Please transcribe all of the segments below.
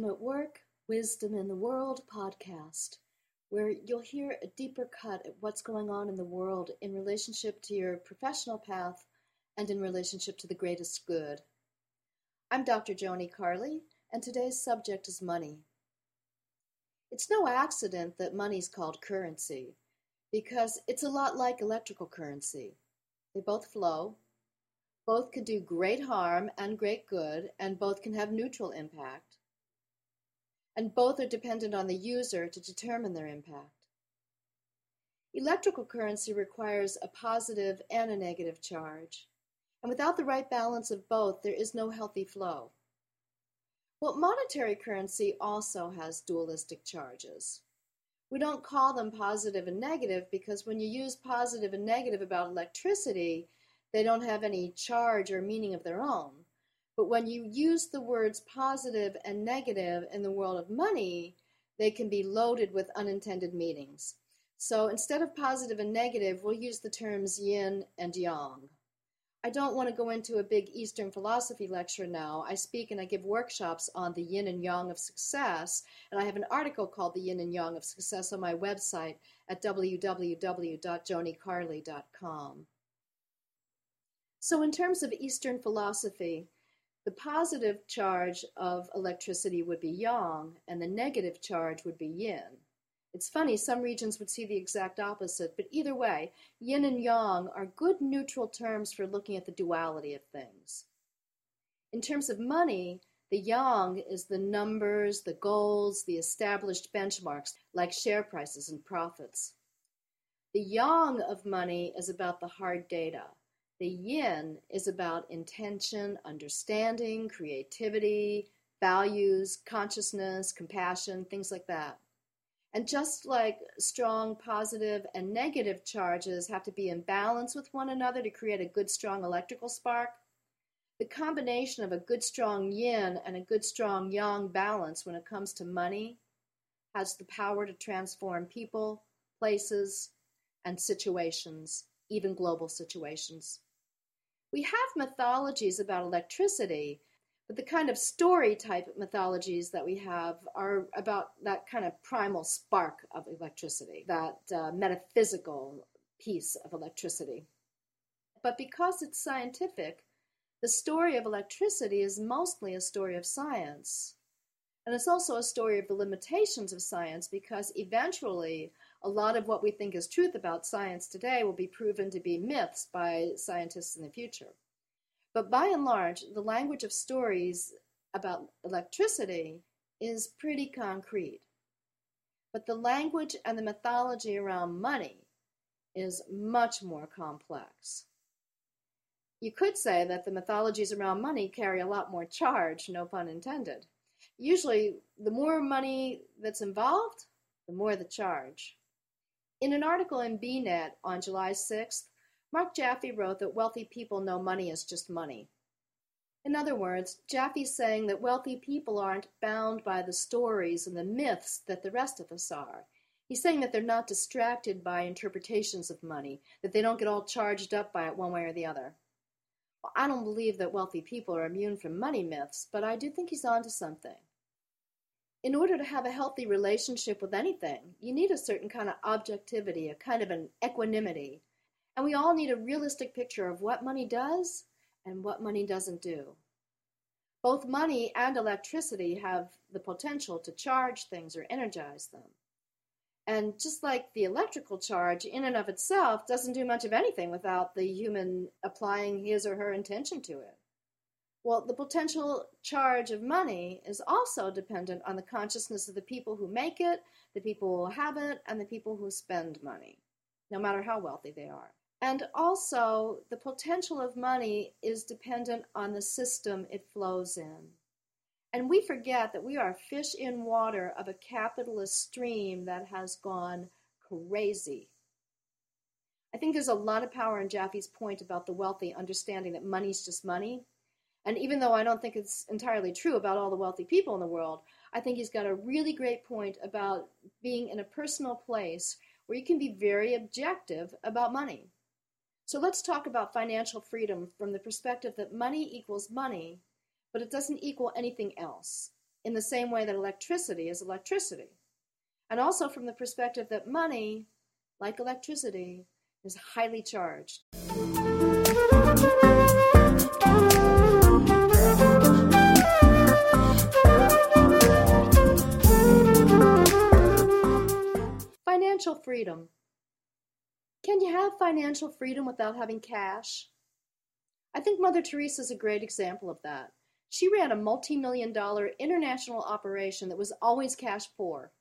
Wisdom at Work, Wisdom in the World podcast, where you'll hear a deeper cut at what's going on in the world in relationship to your professional path and in relationship to the greatest good. I'm Dr. Joni Carley, and today's subject is money. It's no accident that money's called currency, because it's a lot like electrical currency. They both flow, both can do great harm and great good, and both can have neutral impact. And both are dependent on the user to determine their impact. Electrical currency requires a positive and a negative charge. And without the right balance of both, there is no healthy flow. Well, monetary currency also has dualistic charges. We don't call them positive and negative because when you use positive and negative about electricity, they don't have any charge or meaning of their own. But when you use the words positive and negative in the world of money, they can be loaded with unintended meanings. So instead of positive and negative, we'll use the terms yin and yang. I don't want to go into a big Eastern philosophy lecture now. I speak and I give workshops on the yin and yang of success, and I have an article called The Yin and Yang of Success on my website at www.jonicarley.com. So, in terms of Eastern philosophy, the positive charge of electricity would be yang, and the negative charge would be yin. It's funny, some regions would see the exact opposite, but either way, yin and yang are good neutral terms for looking at the duality of things. In terms of money, the yang is the numbers, the goals, the established benchmarks, like share prices and profits. The yang of money is about the hard data. The yin is about intention, understanding, creativity, values, consciousness, compassion, things like that. And just like strong positive and negative charges have to be in balance with one another to create a good, strong electrical spark, the combination of a good, strong yin and a good, strong yang balance when it comes to money has the power to transform people, places, and situations, even global situations. We have mythologies about electricity, but the kind of story type mythologies that we have are about that kind of primal spark of electricity, that uh, metaphysical piece of electricity. But because it's scientific, the story of electricity is mostly a story of science. And it's also a story of the limitations of science because eventually a lot of what we think is truth about science today will be proven to be myths by scientists in the future. But by and large, the language of stories about electricity is pretty concrete. But the language and the mythology around money is much more complex. You could say that the mythologies around money carry a lot more charge, no pun intended. Usually, the more money that's involved, the more the charge. In an article in BNet on July 6th, Mark Jaffe wrote that wealthy people know money is just money. In other words, Jaffe's saying that wealthy people aren't bound by the stories and the myths that the rest of us are. He's saying that they're not distracted by interpretations of money, that they don't get all charged up by it one way or the other. Well, I don't believe that wealthy people are immune from money myths, but I do think he's onto something in order to have a healthy relationship with anything, you need a certain kind of objectivity, a kind of an equanimity. And we all need a realistic picture of what money does and what money doesn't do. Both money and electricity have the potential to charge things or energize them. And just like the electrical charge, in and of itself, doesn't do much of anything without the human applying his or her intention to it. Well, the potential charge of money is also dependent on the consciousness of the people who make it, the people who have it, and the people who spend money, no matter how wealthy they are. And also, the potential of money is dependent on the system it flows in. And we forget that we are fish in water of a capitalist stream that has gone crazy. I think there's a lot of power in Jaffe's point about the wealthy understanding that money's just money and even though I don't think it's entirely true about all the wealthy people in the world, I think he's got a really great point about being in a personal place where you can be very objective about money. So let's talk about financial freedom from the perspective that money equals money, but it doesn't equal anything else. in the same way that electricity is electricity. And also from the perspective that money, like electricity, is highly charged. Financial freedom. Can you have financial freedom without having cash? I think Mother Teresa is a great example of that. She ran a multi-million dollar international operation that was always cash poor.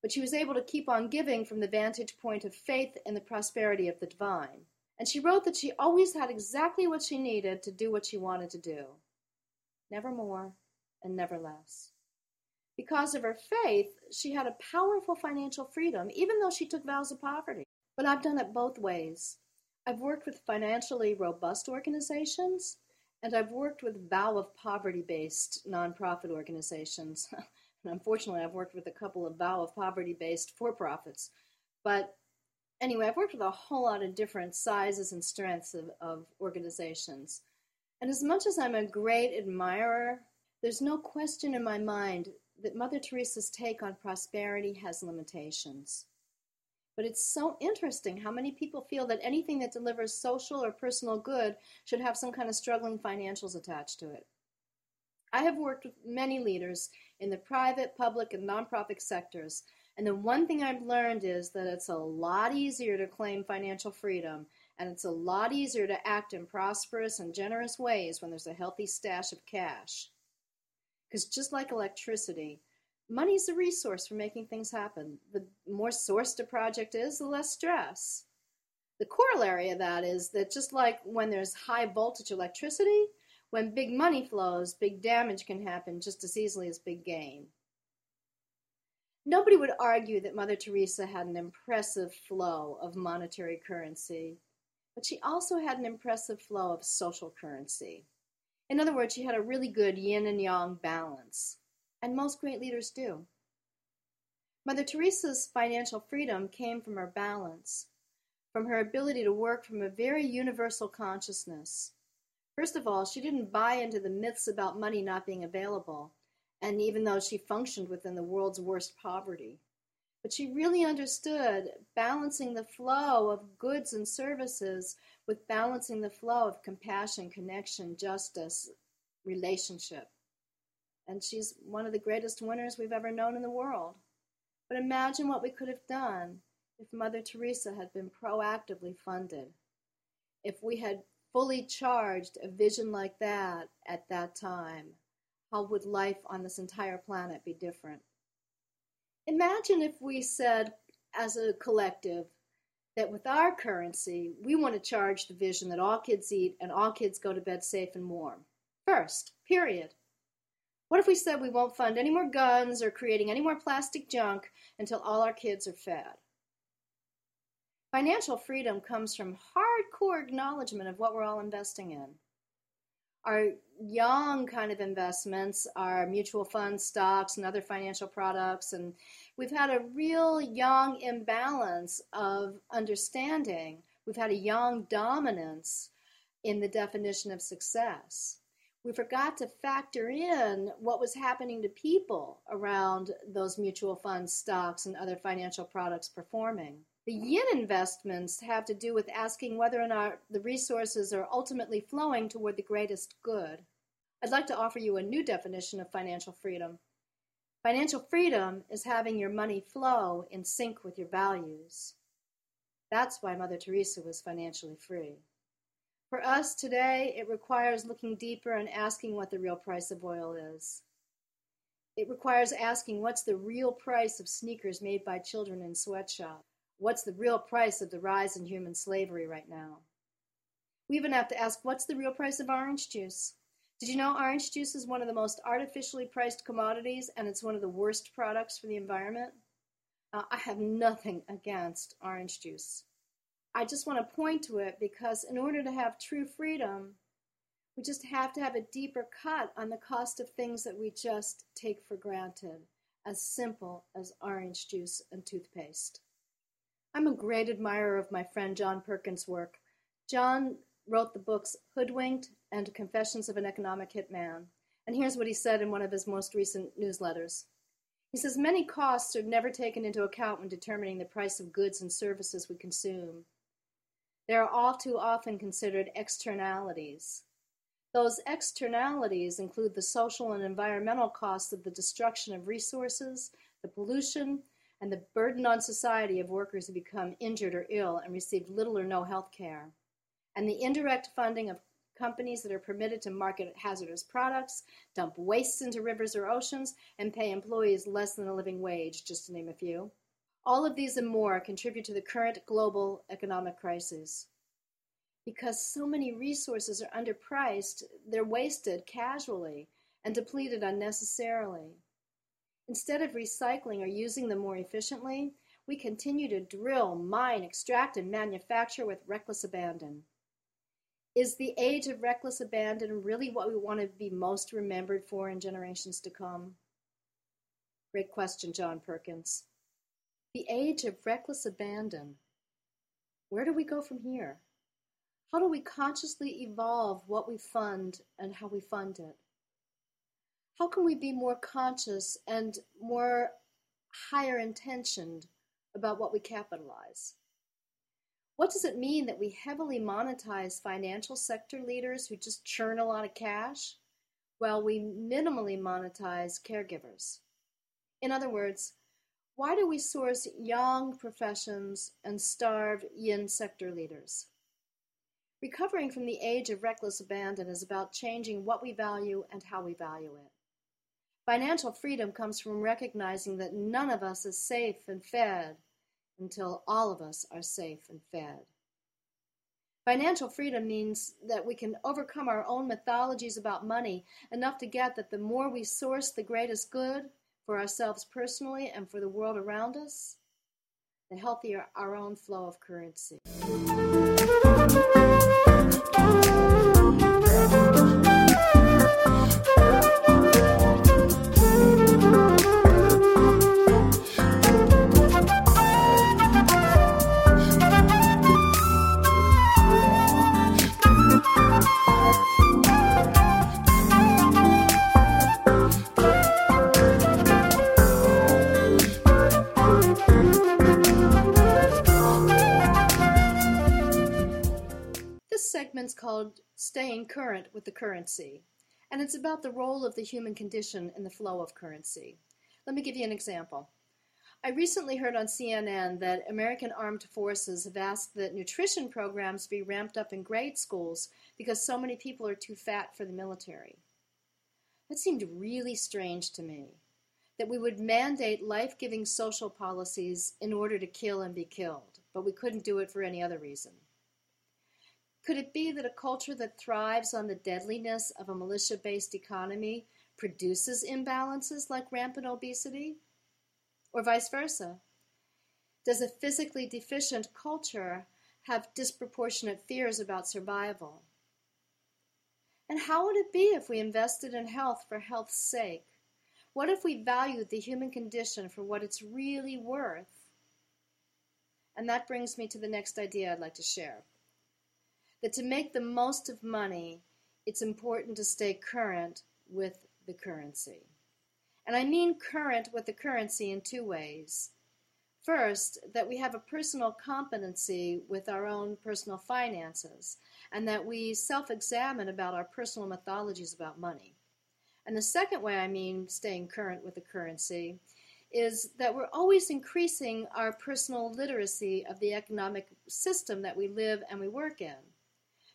But she was able to keep on giving from the vantage point of faith in the prosperity of the divine. And she wrote that she always had exactly what she needed to do what she wanted to do. Never more and never less. Because of her faith, she had a powerful financial freedom, even though she took vows of poverty. But I've done it both ways. I've worked with financially robust organizations, and I've worked with vow of poverty based nonprofit organizations. and unfortunately, I've worked with a couple of vow of poverty based for profits. But anyway, I've worked with a whole lot of different sizes and strengths of, of organizations. And as much as I'm a great admirer, there's no question in my mind that Mother Teresa's take on prosperity has limitations. But it's so interesting how many people feel that anything that delivers social or personal good should have some kind of struggling financials attached to it. I have worked with many leaders in the private, public, and nonprofit sectors, and the one thing I've learned is that it's a lot easier to claim financial freedom, and it's a lot easier to act in prosperous and generous ways when there's a healthy stash of cash. Because just like electricity, money is a resource for making things happen. The more sourced a project is, the less stress. The corollary of that is that just like when there's high voltage electricity, when big money flows, big damage can happen just as easily as big gain. Nobody would argue that Mother Teresa had an impressive flow of monetary currency, but she also had an impressive flow of social currency. In other words, she had a really good yin and yang balance, and most great leaders do. Mother Teresa's financial freedom came from her balance, from her ability to work from a very universal consciousness. First of all, she didn't buy into the myths about money not being available, and even though she functioned within the world's worst poverty. But she really understood balancing the flow of goods and services with balancing the flow of compassion, connection, justice, relationship. And she's one of the greatest winners we've ever known in the world. But imagine what we could have done if Mother Teresa had been proactively funded. If we had fully charged a vision like that at that time, how would life on this entire planet be different? Imagine if we said, as a collective, that with our currency, we want to charge the vision that all kids eat and all kids go to bed safe and warm. First, period. What if we said we won't fund any more guns or creating any more plastic junk until all our kids are fed? Financial freedom comes from hardcore acknowledgement of what we're all investing in. Our yang kind of investments are mutual funds, stocks, and other financial products, and we've had a real yang imbalance of understanding. We've had a yang dominance in the definition of success. We forgot to factor in what was happening to people around those mutual funds, stocks, and other financial products performing. The yin investments have to do with asking whether or not the resources are ultimately flowing toward the greatest good. I'd like to offer you a new definition of financial freedom. Financial freedom is having your money flow in sync with your values. That's why Mother Teresa was financially free. For us today, it requires looking deeper and asking what the real price of oil is. It requires asking what's the real price of sneakers made by children in sweatshops. What's the real price of the rise in human slavery right now? We even have to ask what's the real price of orange juice? Did you know orange juice is one of the most artificially priced commodities and it's one of the worst products for the environment? Uh, I have nothing against orange juice. I just want to point to it because in order to have true freedom, we just have to have a deeper cut on the cost of things that we just take for granted, as simple as orange juice and toothpaste. I'm a great admirer of my friend John Perkins' work. John wrote the books Hoodwinked and Confessions of an Economic Hitman. And here's what he said in one of his most recent newsletters. He says many costs are never taken into account when determining the price of goods and services we consume. They are all too often considered externalities. Those externalities include the social and environmental costs of the destruction of resources, the pollution, and the burden on society of workers who become injured or ill and receive little or no health care, and the indirect funding of companies that are permitted to market hazardous products, dump wastes into rivers or oceans, and pay employees less than a living wage, just to name a few. All of these and more contribute to the current global economic crisis. Because so many resources are underpriced, they're wasted casually and depleted unnecessarily. Instead of recycling or using them more efficiently, we continue to drill, mine, extract, and manufacture with reckless abandon. Is the age of reckless abandon really what we want to be most remembered for in generations to come? Great question, John Perkins. The age of reckless abandon. Where do we go from here? How do we consciously evolve what we fund and how we fund it? How can we be more conscious and more higher intentioned about what we capitalize? What does it mean that we heavily monetize financial sector leaders who just churn a lot of cash, while we minimally monetize caregivers? In other words, why do we source yang professions and starve yin sector leaders? Recovering from the age of reckless abandon is about changing what we value and how we value it. Financial freedom comes from recognizing that none of us is safe and fed until all of us are safe and fed. Financial freedom means that we can overcome our own mythologies about money enough to get that the more we source the greatest good for ourselves personally and for the world around us, the healthier our own flow of currency. Staying Current with the Currency, and it's about the role of the human condition in the flow of currency. Let me give you an example. I recently heard on CNN that American armed forces have asked that nutrition programs be ramped up in grade schools because so many people are too fat for the military. That seemed really strange to me, that we would mandate life giving social policies in order to kill and be killed, but we couldn't do it for any other reason. Could it be that a culture that thrives on the deadliness of a militia-based economy produces imbalances like rampant obesity? Or vice versa? Does a physically deficient culture have disproportionate fears about survival? And how would it be if we invested in health for health's sake? What if we valued the human condition for what it's really worth? And that brings me to the next idea I'd like to share that to make the most of money, it's important to stay current with the currency. And I mean current with the currency in two ways. First, that we have a personal competency with our own personal finances, and that we self examine about our personal mythologies about money. And the second way I mean staying current with the currency is that we're always increasing our personal literacy of the economic system that we live and we work in.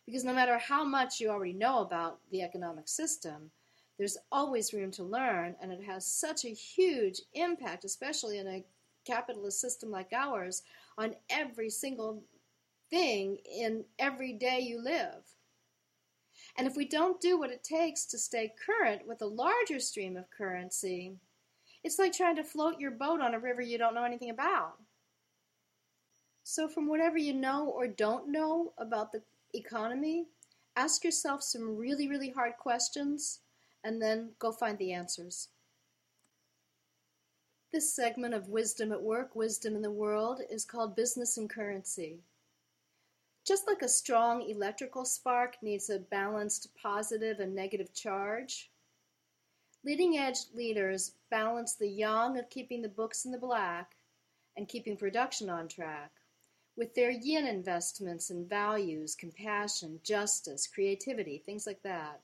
Because no matter how much you already know about the economic system, there's always room to learn, and it has such a huge impact, especially in a capitalist system like ours, on every single thing in every day you live. And if we don't do what it takes to stay current with a larger stream of currency, it's like trying to float your boat on a river you don't know anything about. So, from whatever you know or don't know about the economy, ask yourself some really, really hard questions and then go find the answers. This segment of Wisdom at Work, Wisdom in the World is called Business and Currency. Just like a strong electrical spark needs a balanced positive and negative charge, Leading edge leaders balance the yang of keeping the books in the black and keeping production on track with their yin investments in values, compassion, justice, creativity, things like that.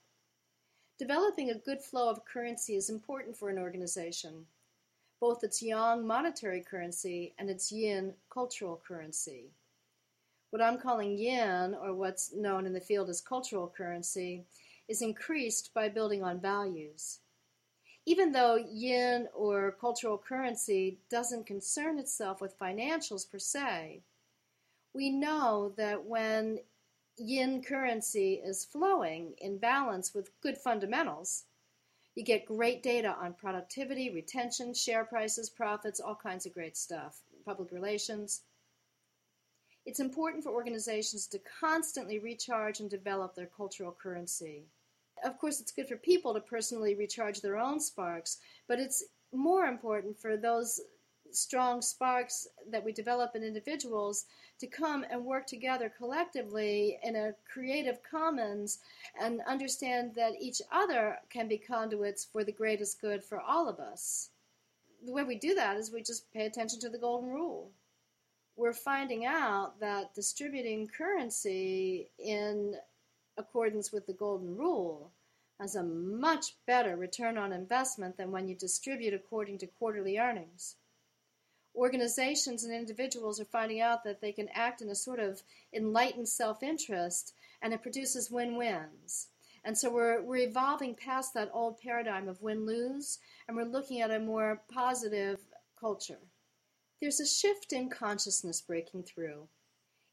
Developing a good flow of currency is important for an organization, both its yang monetary currency and its yin cultural currency. What I'm calling yin, or what's known in the field as cultural currency, is increased by building on values. Even though yin or cultural currency doesn't concern itself with financials per se, we know that when yin currency is flowing in balance with good fundamentals, you get great data on productivity, retention, share prices, profits, all kinds of great stuff, public relations. It's important for organizations to constantly recharge and develop their cultural currency. Of course, it's good for people to personally recharge their own sparks, but it's more important for those strong sparks that we develop in individuals to come and work together collectively in a creative commons and understand that each other can be conduits for the greatest good for all of us. The way we do that is we just pay attention to the golden rule. We're finding out that distributing currency in accordance with the golden rule has a much better return on investment than when you distribute according to quarterly earnings organizations and individuals are finding out that they can act in a sort of enlightened self-interest and it produces win-wins. And so we're, we're evolving past that old paradigm of win-lose and we're looking at a more positive culture. There's a shift in consciousness breaking through.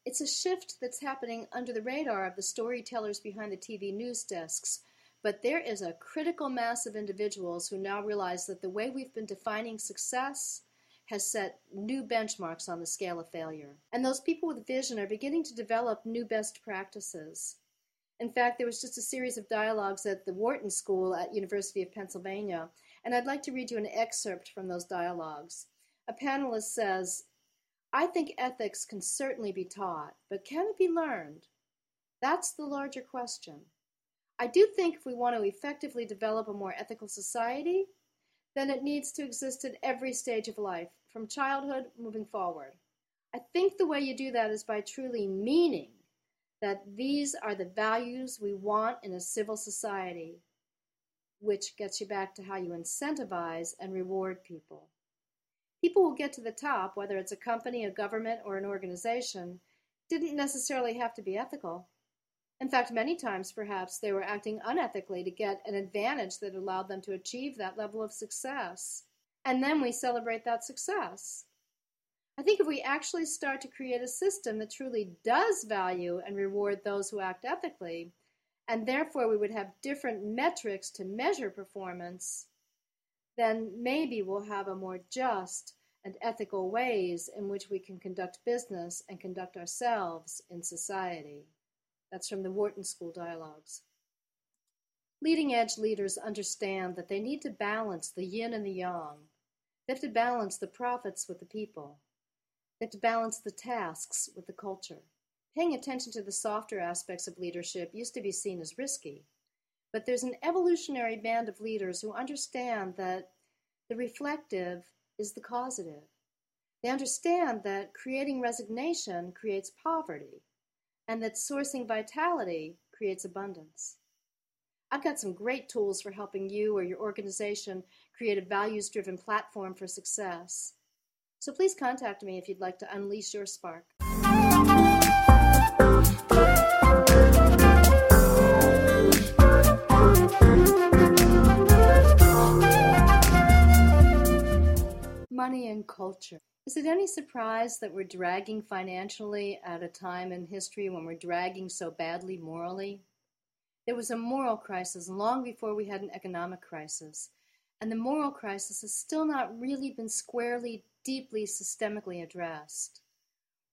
It's a shift that's happening under the radar of the storytellers behind the TV news desks, but there is a critical mass of individuals who now realize that the way we've been defining success has set new benchmarks on the scale of failure. And those people with vision are beginning to develop new best practices. In fact, there was just a series of dialogues at the Wharton School at University of Pennsylvania, and I'd like to read you an excerpt from those dialogues. A panelist says, I think ethics can certainly be taught, but can it be learned? That's the larger question. I do think if we want to effectively develop a more ethical society, then it needs to exist at every stage of life, from childhood moving forward. I think the way you do that is by truly meaning that these are the values we want in a civil society, which gets you back to how you incentivize and reward people. People will get to the top, whether it's a company, a government, or an organization, didn't necessarily have to be ethical. In fact, many times, perhaps, they were acting unethically to get an advantage that allowed them to achieve that level of success. And then we celebrate that success. I think if we actually start to create a system that truly does value and reward those who act ethically, and therefore we would have different metrics to measure performance, then maybe we'll have a more just and ethical ways in which we can conduct business and conduct ourselves in society. That's from the Wharton School Dialogues. Leading edge leaders understand that they need to balance the yin and the yang. They have to balance the profits with the people. They have to balance the tasks with the culture. Paying attention to the softer aspects of leadership used to be seen as risky. But there's an evolutionary band of leaders who understand that the reflective is the causative. They understand that creating resignation creates poverty and that sourcing vitality creates abundance. I've got some great tools for helping you or your organization create a values driven platform for success. So please contact me if you'd like to unleash your spark. Money and culture. Is it any surprise that we're dragging financially at a time in history when we're dragging so badly morally? There was a moral crisis long before we had an economic crisis, and the moral crisis has still not really been squarely, deeply, systemically addressed.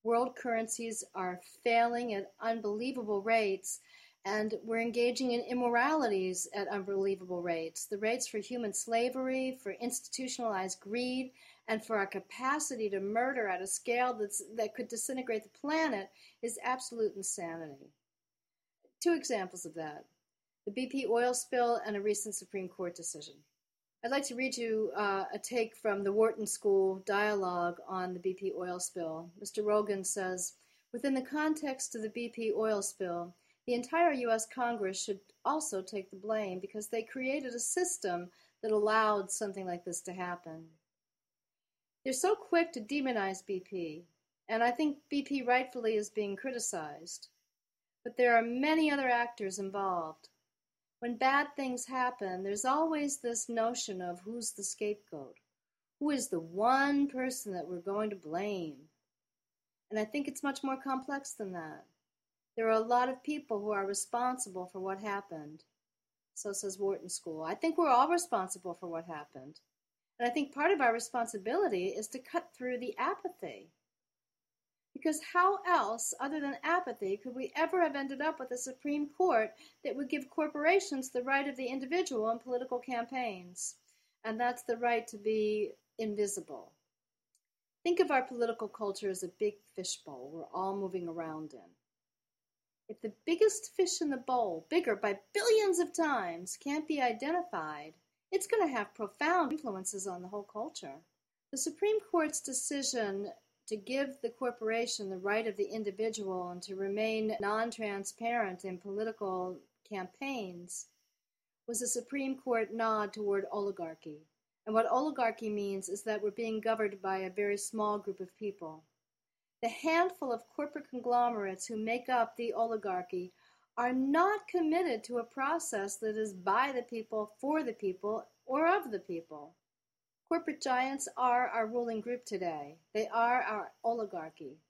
World currencies are failing at unbelievable rates, and we're engaging in immoralities at unbelievable rates. The rates for human slavery, for institutionalized greed, and for our capacity to murder at a scale that could disintegrate the planet is absolute insanity. Two examples of that the BP oil spill and a recent Supreme Court decision. I'd like to read you uh, a take from the Wharton School dialogue on the BP oil spill. Mr. Rogan says Within the context of the BP oil spill, the entire U.S. Congress should also take the blame because they created a system that allowed something like this to happen. They're so quick to demonize BP, and I think BP rightfully is being criticized. But there are many other actors involved when bad things happen, there's always this notion of who's the scapegoat. Who is the one person that we're going to blame? And I think it's much more complex than that. There are a lot of people who are responsible for what happened. So says Wharton School. I think we're all responsible for what happened. And I think part of our responsibility is to cut through the apathy. Because how else, other than apathy, could we ever have ended up with a Supreme Court that would give corporations the right of the individual in political campaigns? And that's the right to be invisible. Think of our political culture as a big fishbowl we're all moving around in. If the biggest fish in the bowl, bigger by billions of times, can't be identified, it's going to have profound influences on the whole culture. The Supreme Court's decision to give the corporation the right of the individual and to remain non-transparent in political campaigns was a Supreme Court nod toward oligarchy. And what oligarchy means is that we're being governed by a very small group of people. The handful of corporate conglomerates who make up the oligarchy are not committed to a process that is by the people, for the people, or of the people. Corporate giants are our ruling group today. They are our oligarchy.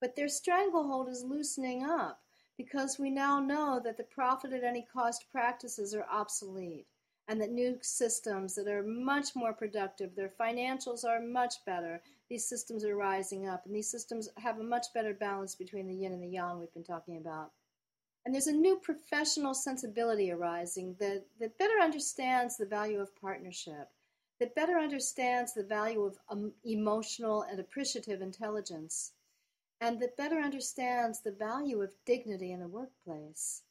But their stranglehold is loosening up because we now know that the profit at any cost practices are obsolete and that new systems that are much more productive, their financials are much better, these systems are rising up, and these systems have a much better balance between the yin and the yang we've been talking about. And there's a new professional sensibility arising that, that better understands the value of partnership that better understands the value of um, emotional and appreciative intelligence, and that better understands the value of dignity in the workplace.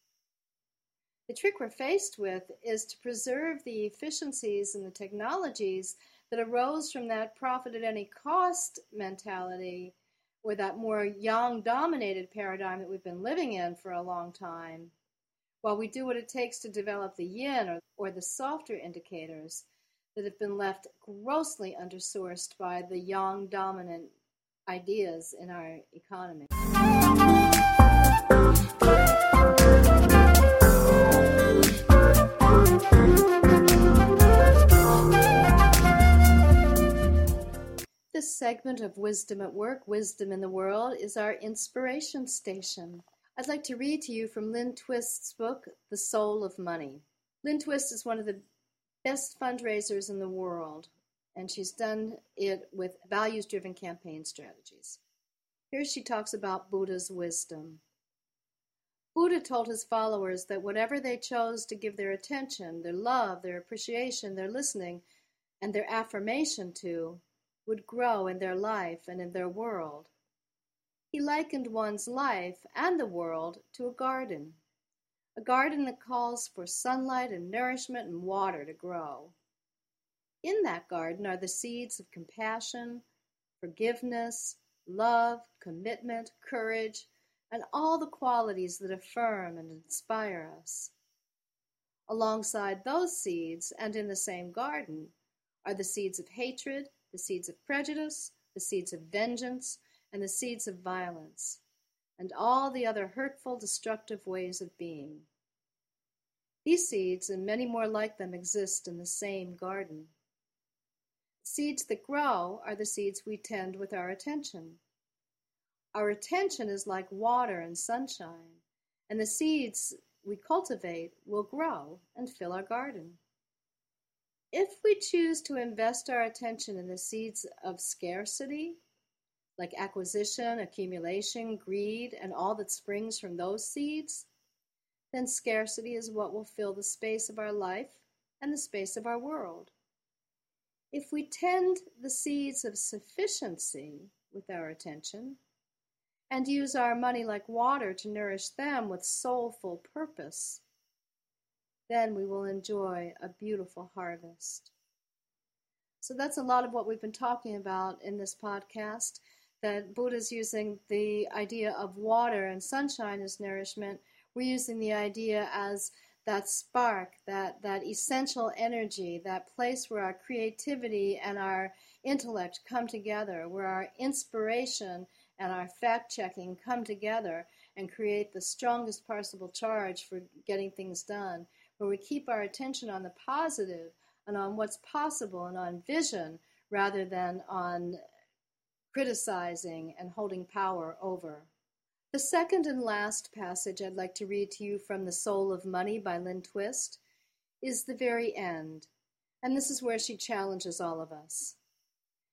The trick we're faced with is to preserve the efficiencies and the technologies that arose from that profit at any cost mentality or that more yang dominated paradigm that we've been living in for a long time, while we do what it takes to develop the yin or, or the softer indicators that have been left grossly undersourced by the yang dominant ideas in our economy. This segment of Wisdom at Work, Wisdom in the World, is our inspiration station. I'd like to read to you from Lynn Twist's book, The Soul of Money. Lynn Twist is one of the best fundraisers in the world, and she's done it with values driven campaign strategies. Here she talks about Buddha's wisdom. Buddha told his followers that whatever they chose to give their attention, their love, their appreciation, their listening, and their affirmation to would grow in their life and in their world. He likened one's life and the world to a garden garden that calls for sunlight and nourishment and water to grow. In that garden are the seeds of compassion, forgiveness, love, commitment, courage, and all the qualities that affirm and inspire us. Alongside those seeds, and in the same garden, are the seeds of hatred, the seeds of prejudice, the seeds of vengeance, and the seeds of violence and all the other hurtful, destructive ways of being. These seeds and many more like them exist in the same garden. Seeds that grow are the seeds we tend with our attention. Our attention is like water and sunshine, and the seeds we cultivate will grow and fill our garden. If we choose to invest our attention in the seeds of scarcity, like acquisition, accumulation, greed, and all that springs from those seeds, then scarcity is what will fill the space of our life and the space of our world. If we tend the seeds of sufficiency with our attention, and use our money like water to nourish them with soulful purpose, Then we will enjoy a beautiful harvest. So that's a lot of what we've been talking about in this podcast. That Buddha's using the idea of water and sunshine as nourishment. We're using the idea as that spark, that, that essential energy, that place where our creativity and our intellect come together, where our inspiration and our fact checking come together and create the strongest possible charge for getting things done, where we keep our attention on the positive and on what's possible and on vision rather than on criticizing and holding power over. The second and last passage I'd like to read to you from The Soul of Money by Lynn Twist is the very end, and this is where she challenges all of us.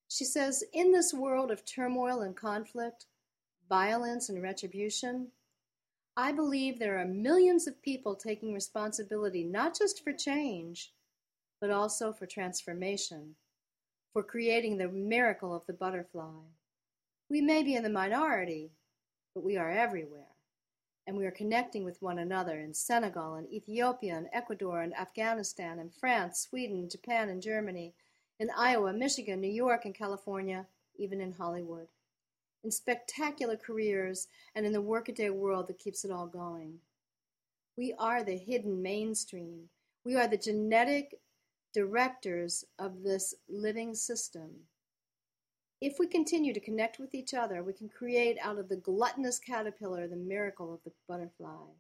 She says, In this world of turmoil and conflict, violence and retribution, I believe there are millions of people taking responsibility not just for change, but also for transformation, for creating the miracle of the butterfly. We may be in the minority, but we are everywhere. And we are connecting with one another in Senegal and Ethiopia and Ecuador and Afghanistan and France, Sweden, Japan and Germany, in Iowa, Michigan, New York and California, even in Hollywood. In spectacular careers and in the workaday world that keeps it all going. We are the hidden mainstream. We are the genetic directors of this living system. If we continue to connect with each other, we can create out of the gluttonous caterpillar the miracle of the butterfly.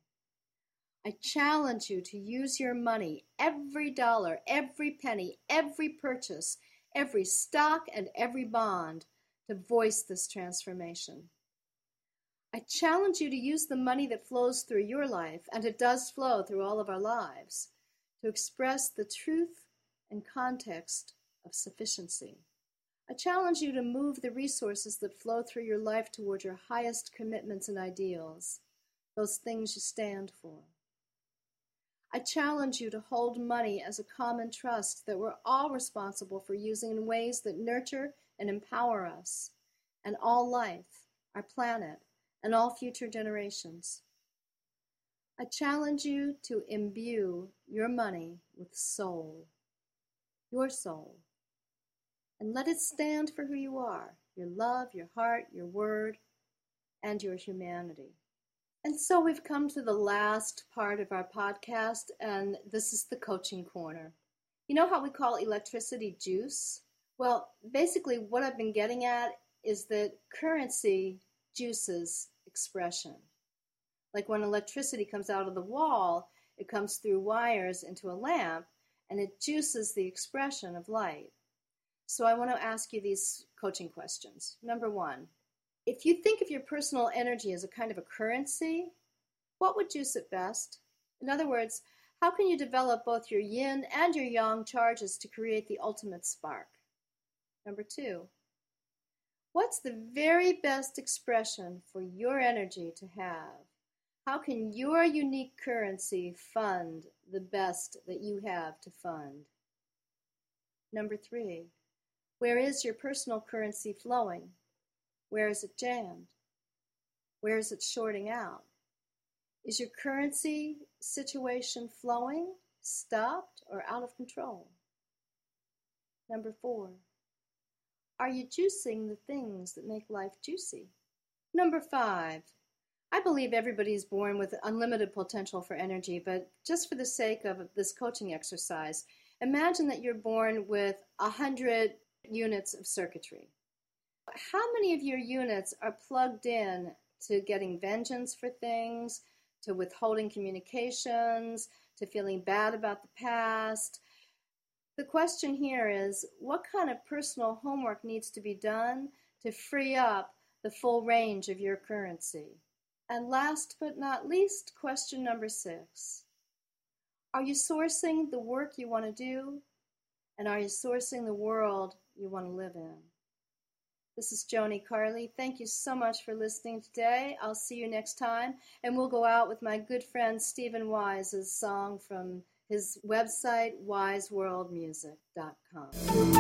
I challenge you to use your money, every dollar, every penny, every purchase, every stock, and every bond, to voice this transformation. I challenge you to use the money that flows through your life, and it does flow through all of our lives, to express the truth and context of sufficiency. I challenge you to move the resources that flow through your life toward your highest commitments and ideals, those things you stand for. I challenge you to hold money as a common trust that we're all responsible for using in ways that nurture and empower us, and all life, our planet, and all future generations. I challenge you to imbue your money with soul, your soul and let it stand for who you are your love, your heart, your word, and your humanity. And so we've come to the last part of our podcast, and this is the coaching corner. You know how we call electricity juice? Well, basically, what I've been getting at is that currency juices expression. Like when electricity comes out of the wall, it comes through wires into a lamp, and it juices the expression of light. So I want to ask you these coaching questions. Number one, if you think of your personal energy as a kind of a currency, what would juice it best? In other words, how can you develop both your yin and your yang charges to create the ultimate spark? Number two, what's the very best expression for your energy to have? How can your unique currency fund the best that you have to fund? Number three, where is your personal currency flowing? Where is it jammed? Where is it shorting out? Is your currency situation flowing, stopped, or out of control? Number four, are you juicing the things that make life juicy? Number five, I believe everybody is born with unlimited potential for energy, but just for the sake of this coaching exercise, imagine that you're born with a hundred units of circuitry. How many of your units are plugged in to getting vengeance for things, to withholding communications, to feeling bad about the past? The question here is what kind of personal homework needs to be done to free up the full range of your currency? And last but not least, question number six Are you sourcing the work you want to do? And are you sourcing the world you want to live in. This is Joni Carley. Thank you so much for listening today. I'll see you next time, and we'll go out with my good friend Stephen Wise's song from his website, wiseworldmusic.com.